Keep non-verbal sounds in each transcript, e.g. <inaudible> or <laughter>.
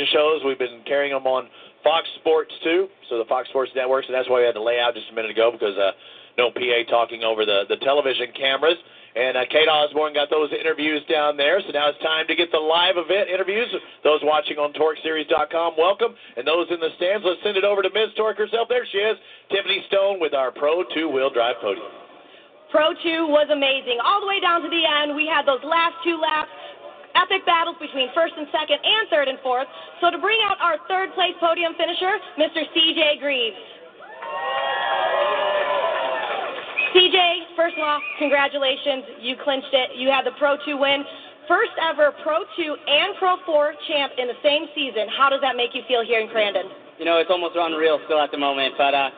television shows. We've been carrying them on Fox Sports too, so the Fox Sports networks, and that's why we had to lay out just a minute ago because uh, no PA talking over the the television cameras. And uh, Kate Osborne got those interviews down there, so now it's time to get the live event interviews. Those watching on TORCSeries.com, welcome. And those in the stands, let's send it over to Ms. TORC herself. There she is, Tiffany Stone with our Pro 2 wheel drive podium. Pro 2 was amazing. All the way down to the end, we had those last two laps epic battles between first and second and third and fourth. So to bring out our third place podium finisher, Mr. CJ Greaves. CJ, first of all, congratulations. You clinched it. You had the Pro 2 win. First ever Pro 2 and Pro 4 champ in the same season. How does that make you feel here in Crandon? You know, it's almost unreal still at the moment, but uh,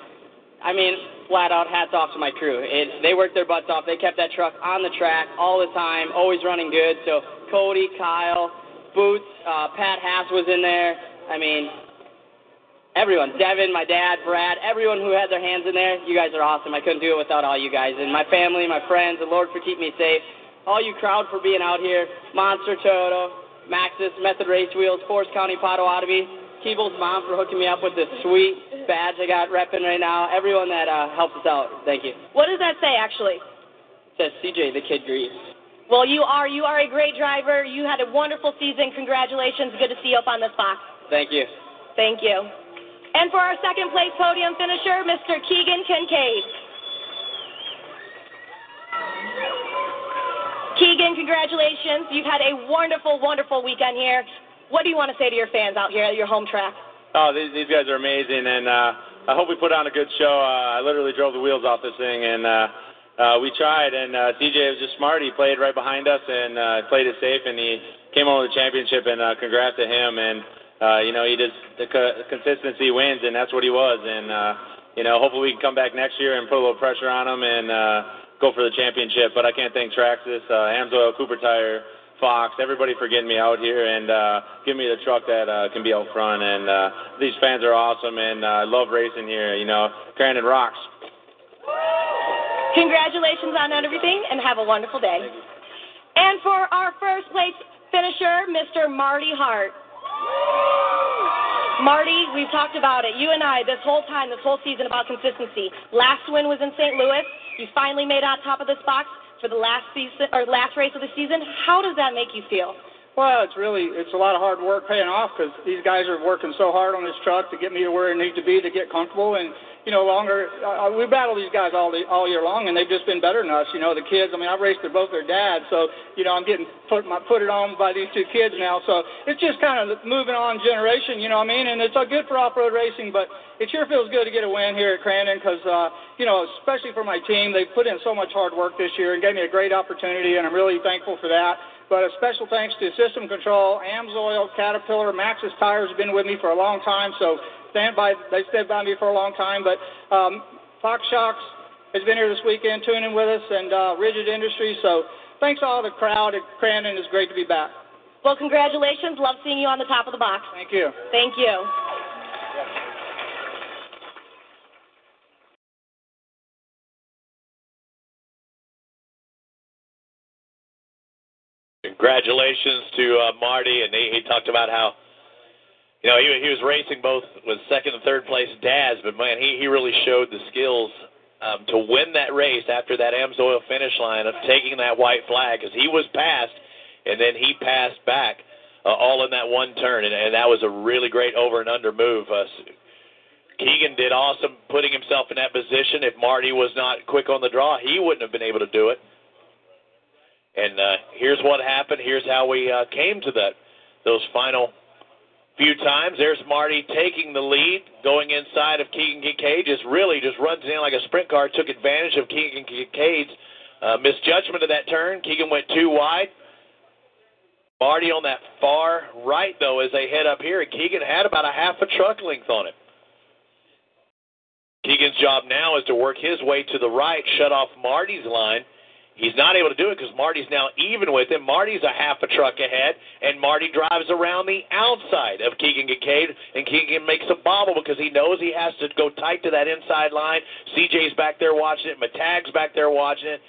I mean, flat out hats off to my crew. It, they worked their butts off. They kept that truck on the track all the time, always running good. So Cody, Kyle, Boots, uh, Pat Haas was in there. I mean, everyone, Devin, my dad, Brad, everyone who had their hands in there, you guys are awesome. I couldn't do it without all you guys. And my family, my friends, the Lord for keeping me safe. All you crowd for being out here. Monster Toyota, Maxxis, Method Race Wheels, Forest County Potawatomi, Keeble's mom for hooking me up with this sweet badge I got repping right now. Everyone that uh, helped us out, thank you. What does that say, actually? It says CJ, the kid Greaves. Well, you are. You are a great driver. You had a wonderful season. Congratulations. Good to see you up on this box. Thank you. Thank you. And for our second place podium finisher, Mr. Keegan Kincaid. Keegan, congratulations. You've had a wonderful, wonderful weekend here. What do you want to say to your fans out here at your home track? Oh, these, these guys are amazing, and uh, I hope we put on a good show. Uh, I literally drove the wheels off this thing, and uh, uh, we tried. And uh, CJ was just smart. He played right behind us and uh, played it safe, and he came home with the championship. And uh, congrats to him. And uh, you know, he just the co- consistency wins, and that's what he was. And uh, you know, hopefully we can come back next year and put a little pressure on him and uh, go for the championship. But I can't thank Traxxas, uh, Amsoil, Cooper Tire. Fox, everybody for getting me out here and uh, giving me the truck that uh, can be out front. And uh, these fans are awesome, and uh, I love racing here. You know, Crandon rocks. Congratulations on everything, and have a wonderful day. And for our first place finisher, Mr. Marty Hart. Marty, we've talked about it. You and I, this whole time, this whole season, about consistency. Last win was in St. Louis. You finally made on top of this box for the last season or last race of the season. How does that make you feel? Well, it's really it's a lot of hard work paying off because these guys are working so hard on this truck to get me to where I need to be to get comfortable and you know longer. Uh, we battle these guys all the, all year long and they've just been better than us. You know the kids. I mean I've raced their both their dads, so you know I'm getting put my put it on by these two kids now. So it's just kind of moving on generation. You know what I mean? And it's uh, good for off road racing, but it sure feels good to get a win here at Crandon because, uh, you know, especially for my team, they put in so much hard work this year and gave me a great opportunity, and I'm really thankful for that. But a special thanks to System Control, Amsoil, Caterpillar, Maxxis Tires have been with me for a long time, so stand by. They stood by me for a long time. But um, Fox Shocks has been here this weekend tuning with us, and uh, Rigid Industries. So thanks to all the crowd at Crandon. It's great to be back. Well, congratulations. Love seeing you on the top of the box. Thank you. Thank you. Congratulations to uh, Marty, and he, he talked about how you know he, he was racing both with second and third place dads, but man, he he really showed the skills um, to win that race after that Amsoil finish line of taking that white flag because he was passed, and then he passed back uh, all in that one turn, and, and that was a really great over and under move. Uh, Keegan did awesome putting himself in that position. If Marty was not quick on the draw, he wouldn't have been able to do it. And uh, here's what happened. Here's how we uh, came to that those final few times. There's Marty taking the lead, going inside of Keegan Kincaid. Just really just runs in like a sprint car. Took advantage of Keegan Kincaid's uh, misjudgment of that turn. Keegan went too wide. Marty on that far right though as they head up here, and Keegan had about a half a truck length on it. Keegan's job now is to work his way to the right, shut off Marty's line, He's not able to do it because Marty's now even with him. Marty's a half a truck ahead, and Marty drives around the outside of Keegan Kincaid, and Keegan makes a bobble because he knows he has to go tight to that inside line. CJ's back there watching it. Matag's back there watching it.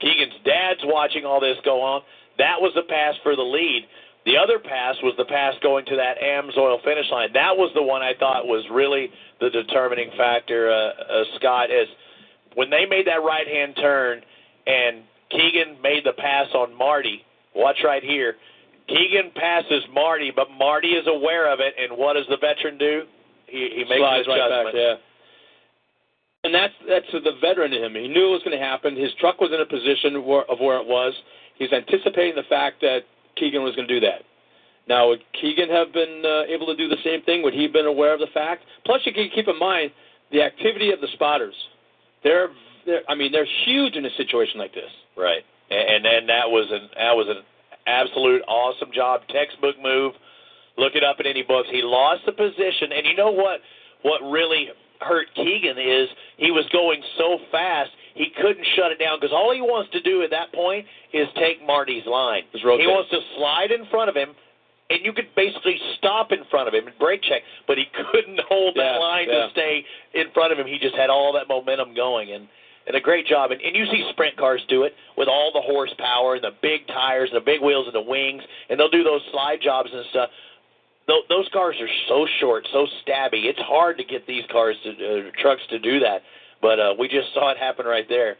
Keegan's dad's watching all this go on. That was the pass for the lead. The other pass was the pass going to that Amsoil finish line. That was the one I thought was really the determining factor, uh, uh, Scott, is when they made that right hand turn and Keegan made the pass on Marty. Watch right here. Keegan passes Marty, but Marty is aware of it, and what does the veteran do? He, he makes Slides an right back, yeah. And that's that's the veteran in him. He knew it was going to happen. His truck was in a position where, of where it was. He's anticipating the fact that Keegan was going to do that. Now, would Keegan have been uh, able to do the same thing? Would he have been aware of the fact? Plus, you can keep in mind the activity of the spotters. They're, they're I mean, they're huge in a situation like this. Right, and and that was an that was an absolute awesome job, textbook move. Look it up in any books. He lost the position, and you know what? What really hurt Keegan is he was going so fast he couldn't shut it down because all he wants to do at that point is take Marty's line. He wants to slide in front of him, and you could basically stop in front of him and brake check, but he <laughs> couldn't hold that Yeah, line yeah. to stay in front of him. He just had all that momentum going, and and a great job. And, and you see sprint cars do it with all the horsepower and the big tires and the big wheels and the wings, and they'll do those slide jobs and stuff. Tho- Those cars are so short, so stabby. It's hard to get these cars to uh, trucks to do that. But uh, we just saw it happen right there.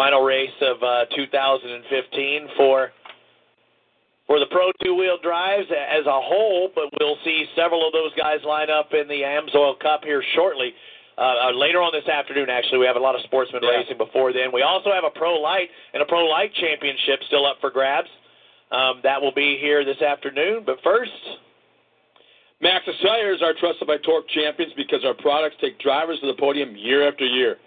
Final race of uh, 2015 for for the Pro Two Wheel Drives as a whole, but we'll see several of those guys line up in the Amsoil Cup here shortly. Uh, uh, later on this afternoon, actually, we have a lot of sportsman Yeah. racing before then. We also have a Pro Light and a Pro Light Championship still up for grabs. Um, that will be here this afternoon. But first, Maxxis Tires are trusted by TORC champions because our products take drivers to the podium year after year.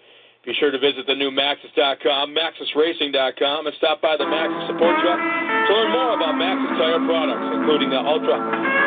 Be sure to visit the new Maxxis.com, MaxxisRacing.com, and stop by the Maxxis support truck to learn more about Maxxis Tire products, including the Ultra.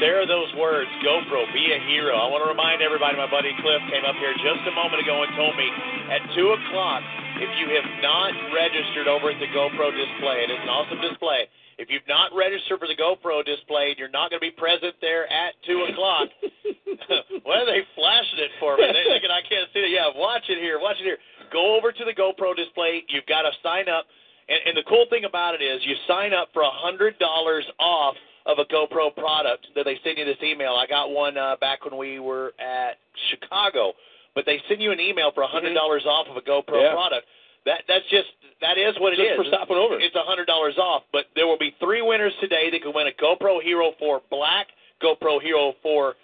There are those words. GoPro, be a hero. I want to remind everybody. My buddy Cliff came up here just a moment ago and told me at two o'clock. If you have not registered over at the GoPro display, it is an awesome display. If you've not registered for the GoPro display, and you're not going to be present there at two o'clock. <laughs> what are they flashing it for me? They're thinking I can't see it. Yeah, watch it here. Watch it here. Go over to the GoPro display. You've got to sign up. And, and the cool thing about it is, you sign up for a hundred dollars off of a GoPro product that they send you this email. I got one uh, back when we were at Chicago, but they send you an email for a hundred dollars off of a GoPro Yeah. product. That that's just that is what it Just is. for stopping over. It's a hundred dollars off, but there will be three winners today that can win a GoPro Hero 4 Black, GoPro Hero 4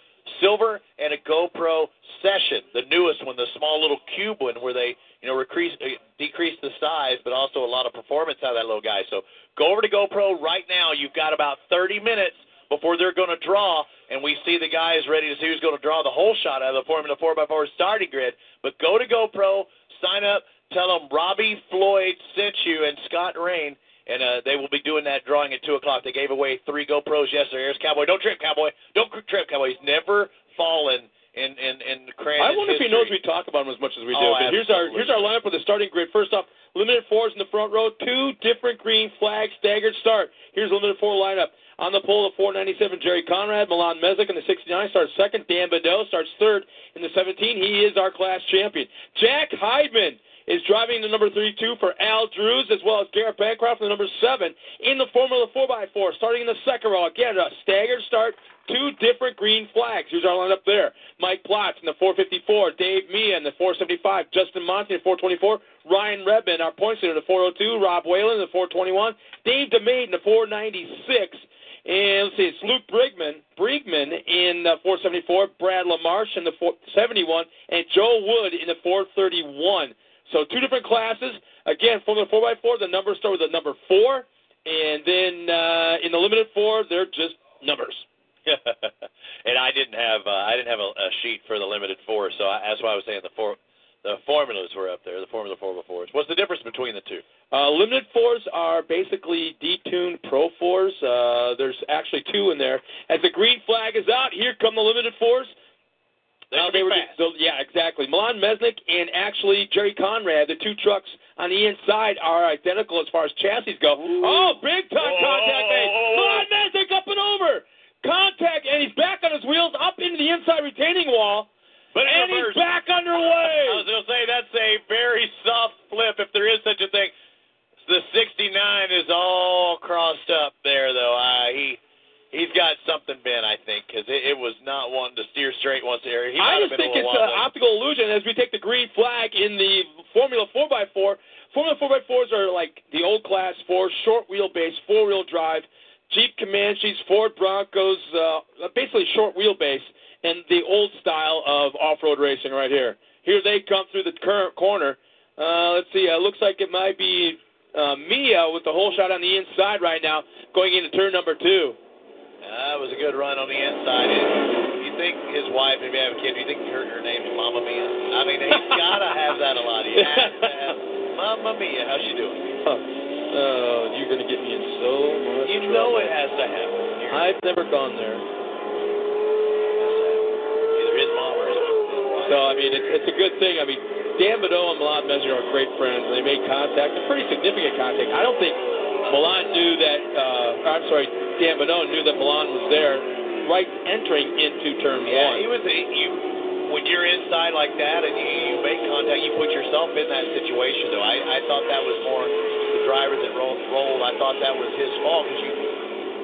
Silver, and a GoPro Session, the newest one, the small little cube one where they you know decrease uh, decrease the size, but also a lot of performance out of that little guy. So go over to GoPro right now. You've got about 30 minutes before they're going to draw, and we see the guys ready to see who's going to draw the whole shot out of the Formula 4x4 starting grid. But go to GoPro, sign up, tell them Robbie Floyd sent you and Scott Rain, and uh, they will be doing that drawing at 2 o'clock. They gave away three GoPros yesterday. Here's Cowboy. Don't trip, Cowboy. Don't trip, Cowboy. He's never fallen in, in, in Crandon I wonder if he knows we talk about him as much as we do. Oh, but here's our here's our lineup for the starting grid. First off, limited fours in the front row, two different green flags, staggered start. Here's the limited four lineup. On the pole, the 497, Jerry Conrad. Milan Mesnick in the 69 starts second. Dan Bedell starts third in the 17. He is our class champion. Jack Heidman is driving the number 32 for Al Drews, as well as Garrett Bancroft in the number 7 in the Formula 4x4, starting in the second row. Again, a staggered start, two different green flags. Here's our lineup there. Mike Platts in the 454, Dave Mia in the 475, Justin Monty in the 424, Ryan Redman, our points leader, in the 402, Rob Whalen in the 421, Dave DeMade in the 496, and let's see, it's Luke Brigman, Brigman in the 474, Brad LaMarche in the 471, and Joe Wood in the 431. So two different classes. Again, Formula 4x4, the numbers start with the number 4, and then uh, in the limited 4, they're just numbers. <laughs> and I didn't have uh, I didn't have a, a sheet for the limited 4, so I, that's why I was saying the 4 the formulas were up there, the formula 4x4s. What's the difference between the two? Uh, limited 4s are basically detuned Pro 4s. Uh, there's actually two in there. As the green flag is out, here come the limited 4s. Now they were fast. The, yeah, exactly. Milan Mesnick and actually Jerry Conrad, the two trucks on the inside are identical as far as chassis go. Ooh. Oh, big time contact made. Milan Mesnick up and over. Contact, and he's back on his wheels up into the inside retaining wall. But and he's back <laughs> underway. I was going to say that's a very soft flip if there is such a thing. The 69 is all crossed up there, though. Uh, he he's got something bent, I think, because it, it was not wanting to steer straight once there. He I just think it's an optical illusion as we take the green flag in the Formula 4x4. Formula 4x4s are like the old class 4, short wheelbase, four wheel drive, Jeep Comanches, Ford Broncos, uh, basically short wheelbase, and the old style of off road racing right here. Here they come through the current corner. Uh, let's see, uh, looks like it might be uh, Mia with the whole shot on the inside right now, going into turn number two. That was a good run on the inside. And you think his wife, if you have a kid, do you think her, her name's Mama Mia? I mean, he's got to have that a lot. He has to have Mama Mia. How's she doing? Huh. Oh, you're going to get me in so much You trouble. know it has to happen. You're- I've never gone there. Either his mom or his wife. So, I mean, it's, it's a good thing. I mean, Dan Bedell and Milan Mesner are great friends, and they made contact, a pretty significant contact. I don't think Milan knew that, uh, I'm sorry, Dan Bedell knew that Milan was there right entering into turn Yeah, one. he was. A, you when you're inside like that and you, you make contact, you put yourself in that situation. Though I, I thought that was more the driver that rolled. rolled. I thought that was his fault because you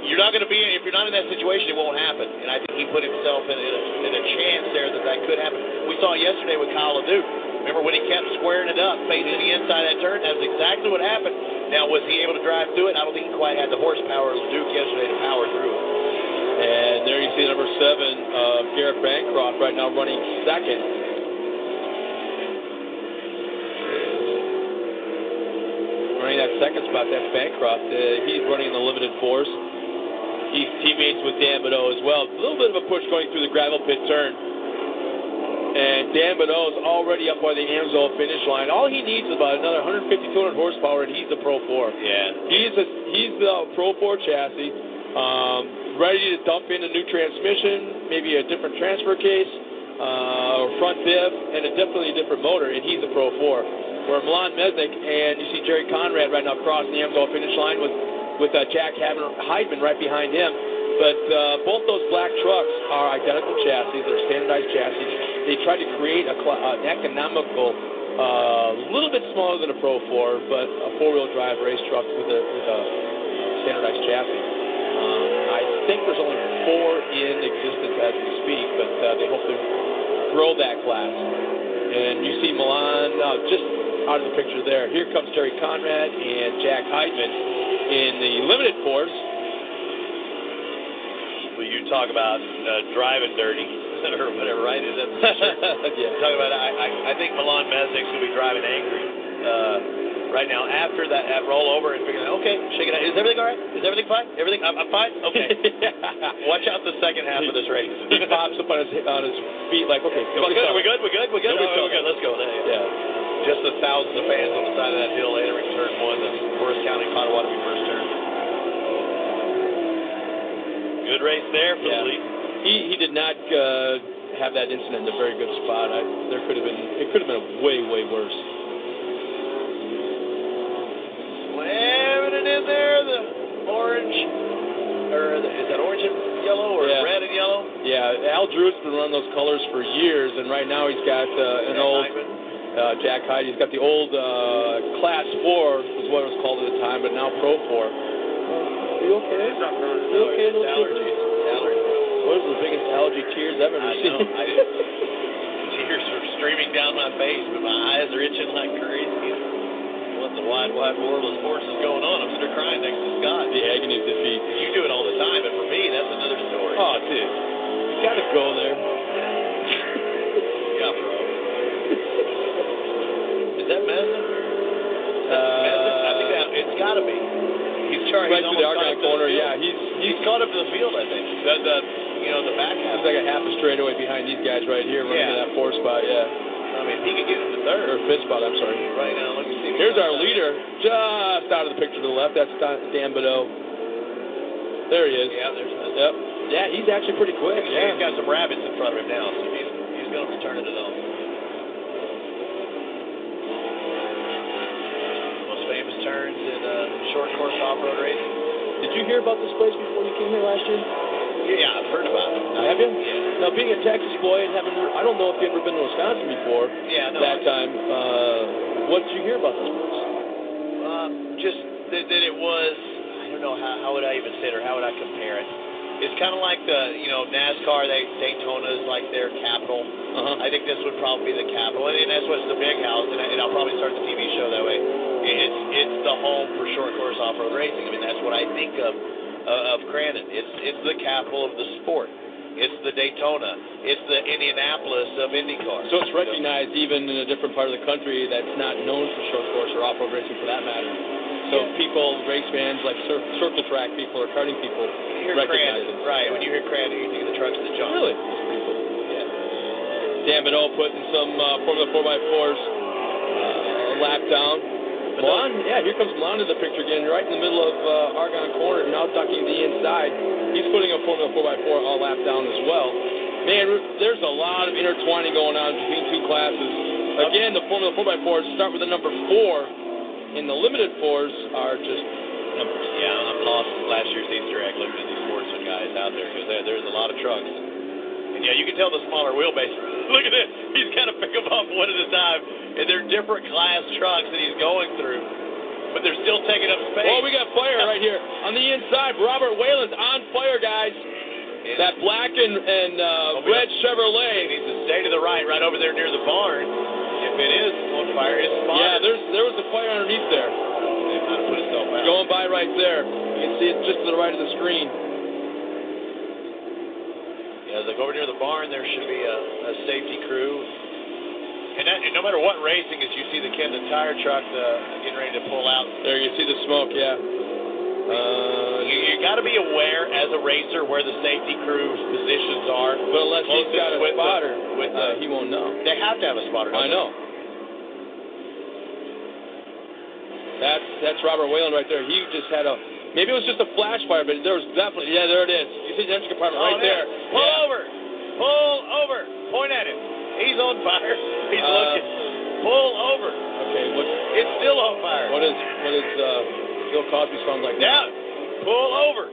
you're not going to be if you're not in that situation, it won't happen. And I think he put himself in, in, a, in a chance there that that could happen. We saw yesterday with Kyle LeDuc. Remember when he kept squaring it up, facing the inside of that turn? That's exactly what happened. Now, was he able to drive through it? I don't think he quite had the horsepower of Duke yesterday to power through it. And there you see number seven, uh, Garrett Bancroft, right now running second. Running that second spot, that's Bancroft. Uh, he's running in the limited force. He's teammates with Dan Bedell as well. A little bit of a push going through the gravel pit turn. And Dan Bedell is already up by the Amsoil finish line. All he needs is about another 150, 200 horsepower, and he's the Pro 4. Yeah. He's a, he's the Pro 4 chassis. um, ready to dump in a new transmission, maybe a different transfer case, uh, or front diff, and a definitely a different motor, and he's a Pro 4. Where Milan Mesnick and you see Jerry Conrad right now crossing the Amsoil finish line with with uh, Jack Heidman right behind him. But uh, both those black trucks are identical chassis. They're standardized chassis. They tried to create a, an economical, a uh, little bit smaller than a Pro 4, but a four-wheel drive race truck with a, with a standardized chassis. Um, I think there's only four in existence as we speak, but uh, they hope to grow that class. And you see Milan uh, just out of the picture there. Here comes Jerry Conrad and Jack Heidman in the limited force. Well, you talk about uh, driving dirty <laughs> or whatever, right? Is that <laughs> yeah. Talk about I, I, I think Milan Mesnick's gonna be driving angry uh, right now after that, that rollover and figuring, okay, shake it out. Is everything all right? Is everything fine? Everything? I'm, I'm fine. Okay. <laughs> Watch out the second half of this race. he pops up on his on his feet like, okay, Are we good? Are we good? We good? We good? Saw we're good. Let's go. Yeah. Just the thousands of fans on the side of that hill entering turn one, the County Potawatomi first turn. Good race there for Yeah. the lead. He he did not uh, have that incident in a very good spot. I, there could have been it could have been way way worse. Slamming it in there, the orange, or the, is that orange and yellow, or Yeah. red and yellow? Yeah, Al Drew's been running those colors for years, and right now he's got uh, an Jack old Hyman. uh, Jack Hyde. He's got the old uh, Class Four, was what it was called at the time, but now Pro Four. Are you okay? You okay, It's allergies. Allergies. What is the biggest allergy tears I've ever I seen? know. I <laughs> tears are streaming down my face, but my eyes are itching like crazy. What the wide, wide world of sports is going on? I'm sitting there crying next to Scott. the agony of defeat. You do it all the time, but for me, that's another story. Oh, dude, you gotta go there. Got to be. He's trying. right to the almost caught Argonne up to corner. the. Yeah, he's he's caught up to the field. I think. The, the you know the back half. It's like a half a straightaway behind these guys right here, running Yeah. to that four spot, yeah. I mean, he could get into third Or fifth spot, I'm sorry. right now. Let me see. Here's our out. leader, just out of the picture to the left. That's Dan Dan There he is. Yeah, there's. Mesna. Yep. Yeah, he's actually pretty quick. He's Yeah. got some rabbits in front of him now, so he's he's going to return it to them. Short course off-road racing. Did you hear about this place before you came here last year? Yeah, I've heard about it. Have you? Yeah. Now, being a Texas boy and having, I don't know if you've ever been to Wisconsin before. Yeah, no. That time, uh, what did you hear about this place? Uh, just that, that it was, I don't know, how, how would I even say it or how would I compare it? It's kind of like the, you know, NASCAR, they, Daytona is like their capital. Uh-huh. I think this would probably be the capital, and, and that's what's the big house, and, I, and I'll probably start the TV show that way. It's it's the home for short course off road racing. I mean, that's what I think of uh, of Crandon. It's it's the capital of the sport. It's the Daytona. It's the Indianapolis of IndyCar. So it's recognized even in a different part of the country that's not known for short course or off-road racing for that matter. So Yeah. people, race fans, like cir- circle track people or karting people, you hear recognize Crandon, it. right? When you hear Crandon, you think of the trucks that jump. Really? That's pretty cool. Yeah. Dan Bidot putting some uh, Formula 4x4s uh, lap down. Milan, yeah, here comes Milan to the picture again, right in the middle of uh, Argonne corner, now ducking the inside. He's putting a Formula 4x4 all lap down as well. Man, there's a lot of intertwining going on between two classes. Again, the Formula 4x4s start with the number four, and the limited fours are just numbers. Yeah, I'm lost last year's Easter egg looking at these sportsman guys out there because there's a lot of trucks. Yeah, you can tell the smaller wheelbase. <laughs> Look at this. He's kind of pick them up <laughs> one at a time. And they're different class trucks that he's going through. But they're still taking up space. Oh, we got fire right here <laughs> on the inside. Robert Whalen's on fire, guys. And That black and, and uh, Oh, red got- He Chevrolet. needs to stay to the right, right over there near the barn. If it is on fire, it's spotted. Yeah, there's there was a fire underneath there, It kind of put out. going by right there. You can see it just to the right of the screen. Yeah, as I go over near the barn, there should be a, a safety crew. And, that, and no matter what racing, as you see the Camden tire truck uh, getting ready to pull out, There you see the smoke. Yeah. Uh, you, you got to be aware as a racer where the safety crew's positions are. but unless he's Closest got a with the- spotter, with uh, the- he won't know. They have to have a spotter. I they? know. That's that's Robert Whalen right there. He just had a Maybe it was just a flash fire, but there was definitely yeah, there it is. You see the engine compartment right Oh, there. Pull Yeah. over. Pull over. Point at him. He's on fire. <laughs> He's Uh, looking. Pull over. Okay, what It's still on fire. what is what is uh, Bill Cosby sound like Now, pull over.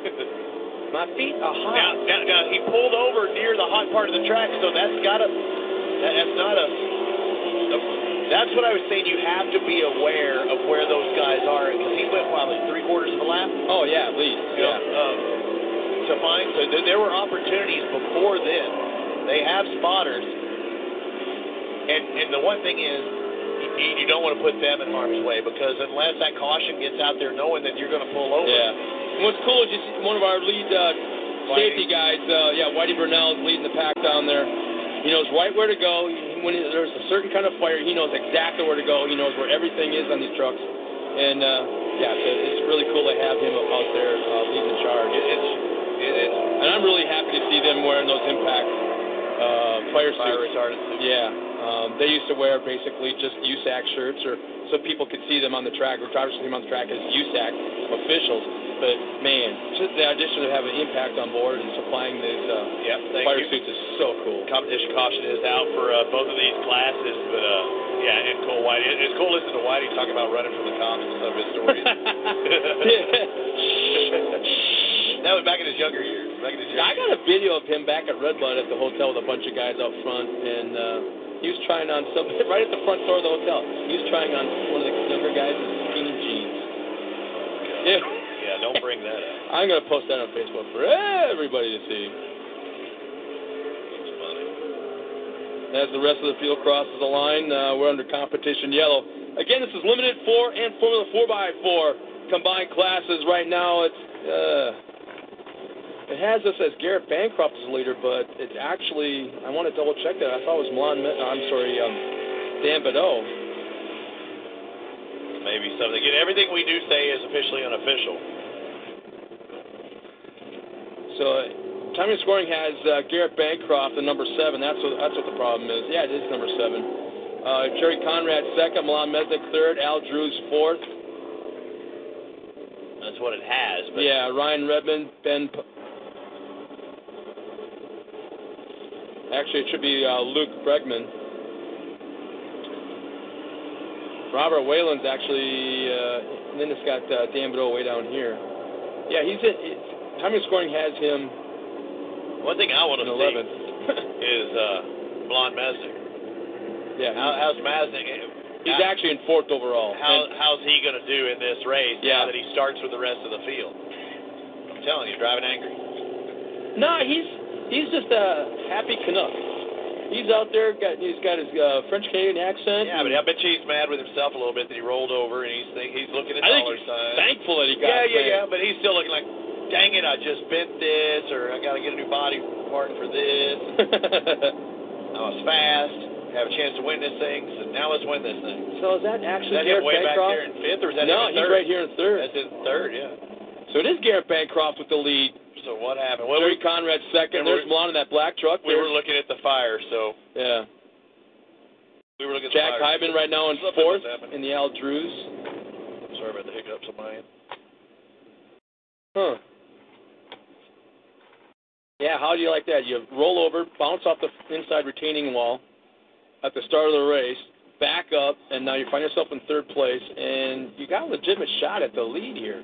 <laughs> My feet are hot. Now, now, now, he pulled over near the hot part of the track, so that's got to. That, that's not a, a- That's what I was saying. You have to be aware of where those guys are because he went probably three quarters of a lap. Oh yeah, at least. You know, um, to find so th- there were opportunities before then. They have spotters, and and the one thing is. You, you don't want to put them in harm's way because unless that caution gets out there, knowing that you're going to pull over, Yeah. And what's cool is you see one of our lead uh, safety guys, uh, yeah, Whitey Burnell is leading the pack down there. He knows right where to go. When there's a certain kind of fire, he knows exactly where to go. He knows where everything is on these trucks. And uh, yeah, so it's really cool to have him out there uh, leading the charge. it, it's it, it's And I'm really happy to see them wearing those impact uh, fire suits. fire retardant. suits. Yeah, um, they used to wear basically just USAC shirts, or so people could see them on the track, or drivers could see them on the track as USAC officials. But man, just the addition of having impact on board and supplying these uh, Yep, thank fire you. suits is so cool. competition caution is out for uh, both of these classes, but uh, yeah, and Cole White. It, it's cool listening to Whitey talk about running from the cops and some of his stories. that was back in his younger years. Back in his I got a video of him back at Red Bud at the hotel with a bunch of guys out front, and uh, he was trying on some <laughs> right at the front door of the hotel. He was trying on one of the younger guys' skinny jeans. Yeah. Yeah, don't bring that up. I'm gonna post that on Facebook for everybody to see. It's funny. As the rest of the field crosses the line, uh, we're under competition yellow. Again, this is limited four and Formula 4x4 combined classes. Right now, it's uh, it has us as Garrett Bancroft as leader, but it actually I want to double check that. I thought it was Milan. I'm sorry, um, Dan Badeau. Maybe something. Again, everything we do say is officially unofficial. So uh, timing scoring has uh, Garrett Bancroft, the number seven. That's what that's what the problem is. Yeah, it is number seven. Uh, Jerry Conrad second, Milan Mesnick third, Al Drews fourth. That's what it has. But Yeah, Ryan Redmond, Ben. Actually, it should be uh, Luke Bregman. Robert Whalen's actually, uh, and then it's got uh, Dan Bideau way down here. Yeah, he's timing and scoring has him one thing I want to see 11th. <laughs> <laughs> is uh, Blonde yeah, How, how's Masnick? he's actually in fourth overall. How, And- how's he going to do in this race Yeah. now that he starts with the rest of the field? I'm telling you, driving angry. No, he's he's just a happy Canuck. He's out there, got he's got his uh, French Canadian accent. Yeah, but I bet you he's mad with himself a little bit that he rolled over and he's think, he's looking at I think dollar he's signs. thankful that he got. Yeah, yeah, yeah. But he's still looking like, dang it, I just bent this, or I got to get a new body part for this. <laughs> I was fast, have a chance to win this thing, so now let's win this thing. so is that actually that him Garrett way back Bancroft? there in fifth, or is that no, him in he's third? right here in third. That's in third, yeah. So it is Garrett Bancroft with the lead. So what happened? Well, we, Conrad second. There's Milan in that black truck. we there. were looking at the fire, so yeah. we were looking at Jack the fire. Hyman right now in Something fourth in the Al Drews. Sorry about the hiccups on my end. Huh. Yeah, how do you like that? You roll over, bounce off the inside retaining wall at the start of the race, back up, and now you find yourself in third place, and you got a legitimate shot at the lead here.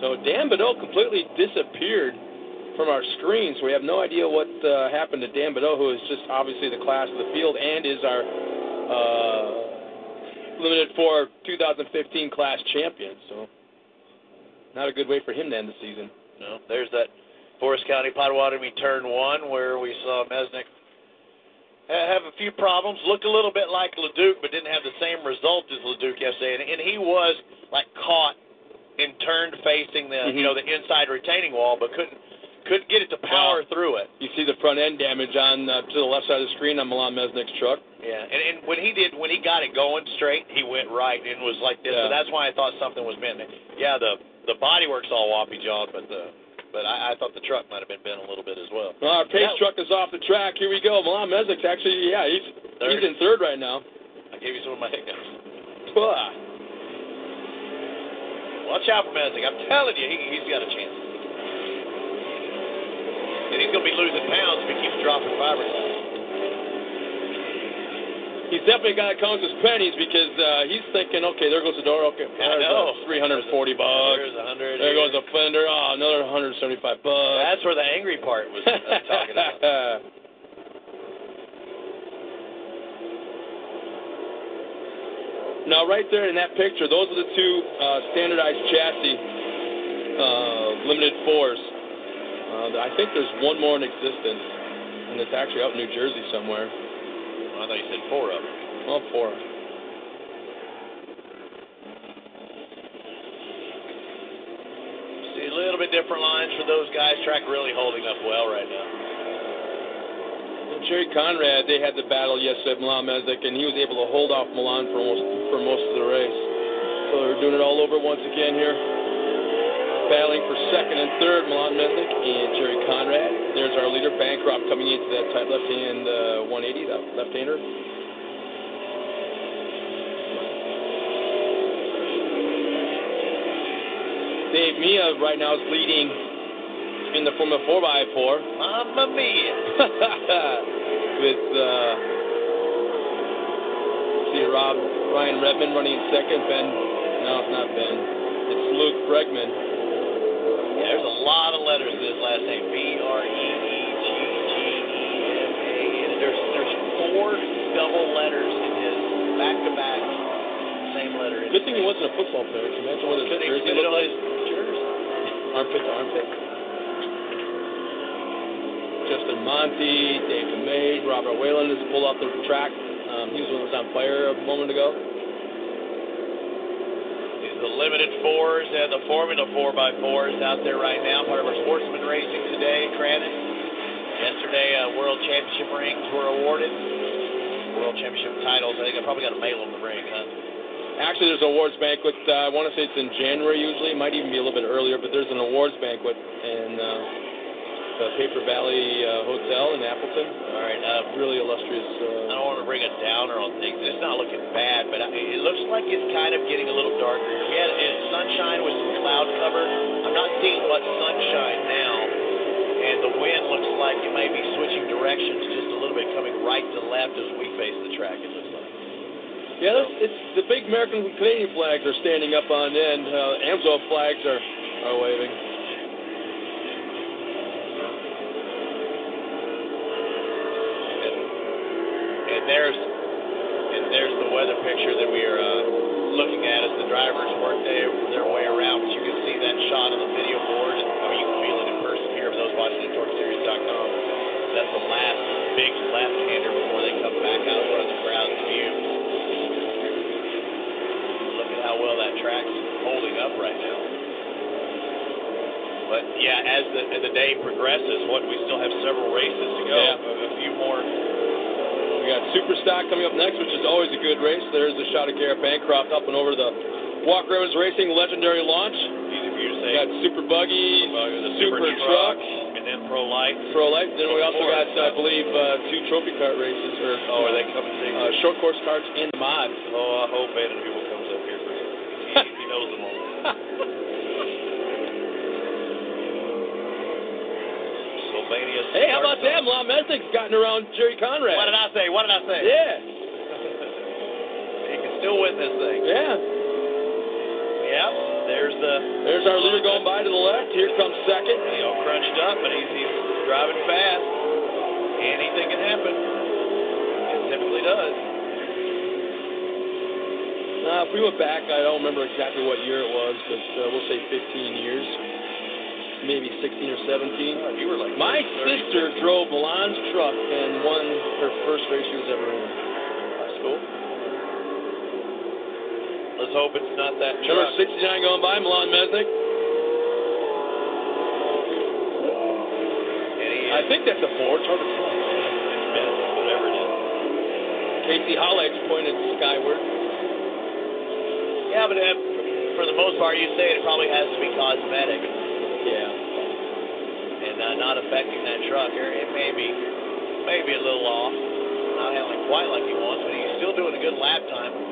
So Dan Badeau completely disappeared from our screens. we have no idea what uh, happened to Dan Badeau, who is just obviously the class of the field and is our uh, limited for 2015 class champion. So not a good way for him to end the season. No, there's that Forest County Potawatomi turn one where we saw Mesnick have a few problems. Looked a little bit like Leduc, but didn't have the same result as Leduc yesterday. And, and he was like caught and turned facing the you Mhm. know the inside retaining wall, but couldn't couldn't get it to power Wow. through it. You see the front end damage on uh, to the left side of the screen on Milan Mesnick's truck. Yeah, and, and when he did, when he got it going straight, he went right and was like this. Yeah. So that's why I thought something was bent. Yeah, the the bodywork's all woppy jawed, but the but I, I thought the truck might have been bent a little bit as well. Well, our pace truck is off the track. Here we go. Milan Mesnick's actually, yeah, he's Third. he's in third right now. I gave you some of my hiccups. Pwah. Watch out for Messick. I'm telling you, he, he's got a chance. And he's going to be losing pounds if he keeps dropping fiberglass. He's definitely got to count his pennies because uh, he's thinking, okay, there goes the door. Okay, I there's know. uh, 340 bucks. There's a hundred. There goes a fender. Oh, another 175 bucks. That's where the angry part was uh, talking about. <laughs> now, right there in that picture, those are the two uh, standardized chassis uh, limited fours. Uh, I think there's one more in existence, and it's actually out in New Jersey somewhere. I thought you said four of them. Well, four. See a little bit different lines for those guys. Track really holding up well right now. Jerry Conrad, they had the battle yesterday at Milan Mesnick, and he was able to hold off Milan for almost for most of the race. So they're doing it all over once again here. Battling for second and third, Milan Mesnick and Jerry Conrad. There's our leader, Bancroft, coming into that tight left-hand uh, 180, that left-hander. Dave Mia right now is leading in the Formula 4x4 Mamma mia. <laughs> with uh, see Rob Ryan Redmond running in second. Ben, no, it's not Ben. It's Luke Bregman. Yeah, there's a lot of letters in his last name. B R E E G G E M A. There's there's four double letters in his back to back same letter. Good thing he wasn't a football player. Can you imagine what his jersey looked like? jersey? Armpit to armpit. Justin Monty, Dave DeMade, Robert Whalen has pulled off the track. Um, he was one that was on fire a moment ago. The limited fours and the Formula 4x4s out there right now. Part of our sportsman racing today, Crandon. Yesterday, uh, World Championship rings were awarded. World Championship titles. I think I probably got to mail them the ring, huh? Actually, there's an awards banquet. Uh, I want to say it's in January usually. It might even be a little bit earlier, but there's an awards banquet in uh, the Paper Valley uh, Hotel in Appleton. All right. Uh, Really illustrious. I Uh, don't want to bring a downer on things. It's not looking bad, but I- it looks like it's kind of getting a little darker. We had uh, sunshine with some cloud cover. I'm not seeing much sunshine now, and the wind looks like it may be switching directions just a little bit, coming right to left as we face the track. It looks like. yeah, that's, it's the big American and Canadian flags are standing up on end. Uh, AMSOIL flags are are waving. And there's and there's the weather picture that we are uh, looking at as the drivers work their, their way around. But you can see that shot on the video board. And, I mean, you can feel it in person here for those watching at TORCSeries.com. That's the last big left-hander before they come back out front of the crowd's view. Look at how well that track's holding up right now. But yeah, as the as the day progresses, what we still have several races to go. Yeah. A, a few more We got Superstock coming up next, which is always a good race. There's a shot of Garrett Bancroft up and over the Walker Evans Racing legendary launch. Easy for you to say. We got Super Buggies, Uh, the Super, Super Truck, then Pro Light. Pro Life. Then we also got, I believe, uh, two trophy cart races or Oh, are they coming uh, short course carts and mods. Oh, I hope Aiden Hubel comes up here <laughs> he, knows them all. Sylvania. Hey, how about that? Lon Messick's gotten around Jerry Conrad. What did I say? What did I say? Yeah, <laughs> he can still win this thing. yeah. Yep. There's the. There's our leader going by to the left. Here comes second. He all crunched up, but he's, he's driving fast. Anything can happen. It typically does. Uh, if we went back, I don't remember exactly what year it was, but uh, we'll say 15 years, maybe 16 or 17. Oh, you were like My 30. sister drove Milan's truck and won her first race she was ever in. That's cool. Let's hope it's not that Number 69 going by, Milan Mesnick. I think that's a Ford. It's hard to tell. Smith, whatever it is. Casey Hollex pointed skyward. Yeah, but uh, for the most part, you say it probably has to be cosmetic Yeah. and uh, not affecting that truck. Or it may be, maybe a little off, not handling quite like he wants, but he's still doing a good lap time.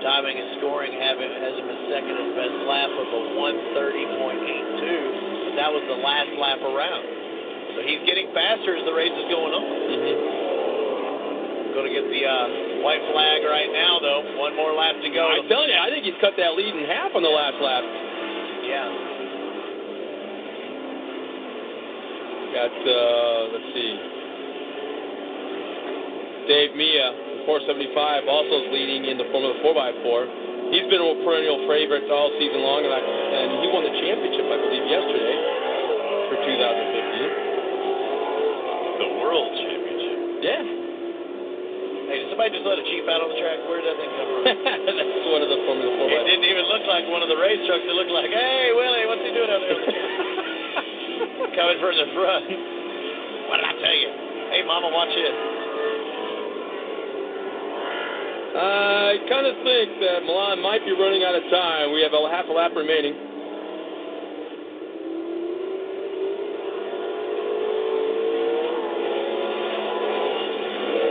Timing and scoring have him, has him as second as best lap of a 130.82. That was the last lap around. So he's getting faster as the race is going on. Going to get the uh, white flag right now, though. One more lap to go. I'm telling you, I think he's cut that lead in half on the last lap. Yeah. Got, uh, let's see. Dave Mia, 475, also is leading in the Formula 4x4. He's been a perennial favorite all season long, and, I, and he won the championship, I believe, yesterday for 2015. The World Championship. Yeah. Hey, did somebody just let a Chief out on the track? Where did that thing come from? <laughs> That's one of the Formula 4x4. It didn't even look like one of the race trucks. It looked like, hey, Willie, what's he doing out there? <laughs> Coming from the front. What did I tell you? Hey, Mama, watch this. I kind of think that Milan might be running out of time. We have a half a lap remaining.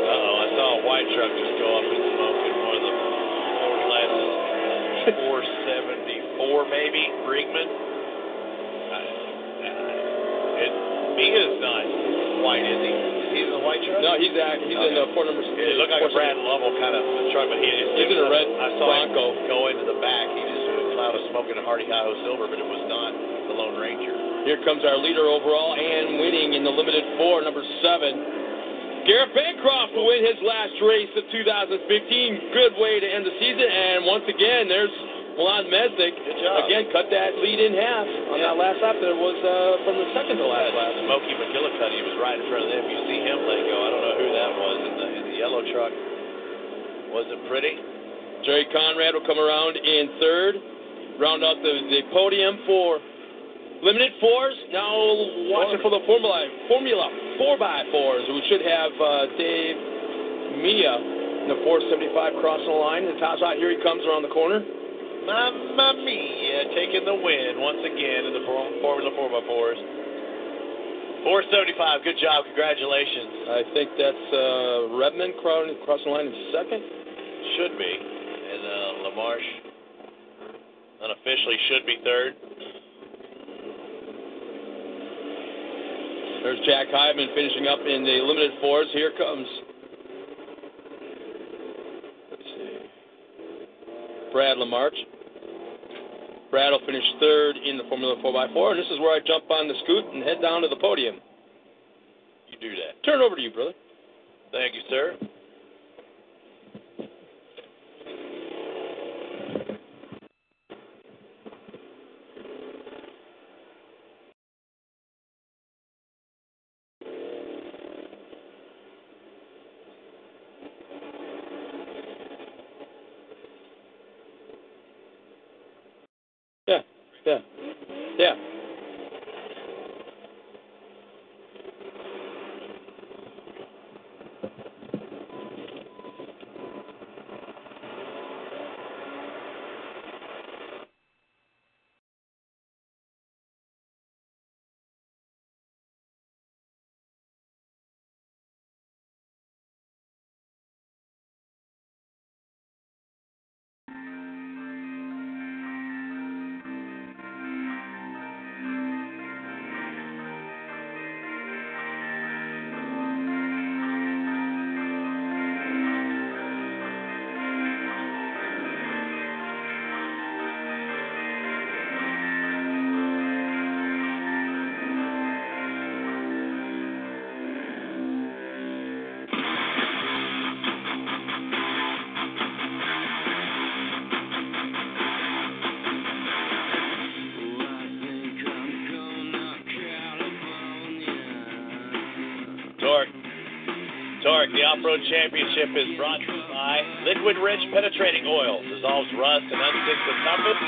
Uh-oh, I saw a white truck just go up in smoke in one of the four classes. <laughs> 474, maybe, Brinkman. I, I, it, Mia's not white, is he? He the white? No, he's at, he's in the four number. It looked like a Brad Lovell kind of truck, but he He's in a red I saw Bronco. him go into the back. He just was a cloud of smoke in a Hardy Hi-Ho Silver, but it was not the Lone Ranger. Here comes our leader overall and winning in the limited four, number seven. Garrett Bancroft will win his last race of 2015. Good way to end the season. And once again, there's Milan Mesnick. Again, cut that lead in half on Yeah. that last lap. That was uh, from the second to last lap. Smokey McGillicuddy was right in front of them. You see him let go. I don't know who that was in the, in the yellow truck. Wasn't pretty. Jerry Conrad will come around in third. Round out the, the podium for limited fours. Now watching for the Formula Formula 4x4s. We should have uh, Dave Mia in the 475 crossing the line. The top side, here he comes around the corner. Mamma mia, taking the win once again in the For- Formula 4x4s. 475, good job, congratulations. I think that's uh, Redmond crossing crossing the line in second. Should be. And uh, Lamarche unofficially should be third. There's Jack Hyman finishing up in the limited fours. Here comes. Let's see. Brad Lamarche. Brad will finish third in the Formula 4x4, and this is where I jump on the scoot and head down to the podium. You do that. Turn it over to you, brother. Thank you, sir. TORC, the off-road championship is brought to you by Liquid Wrench Penetrating Oil. Dissolves rust and unsticks the toughest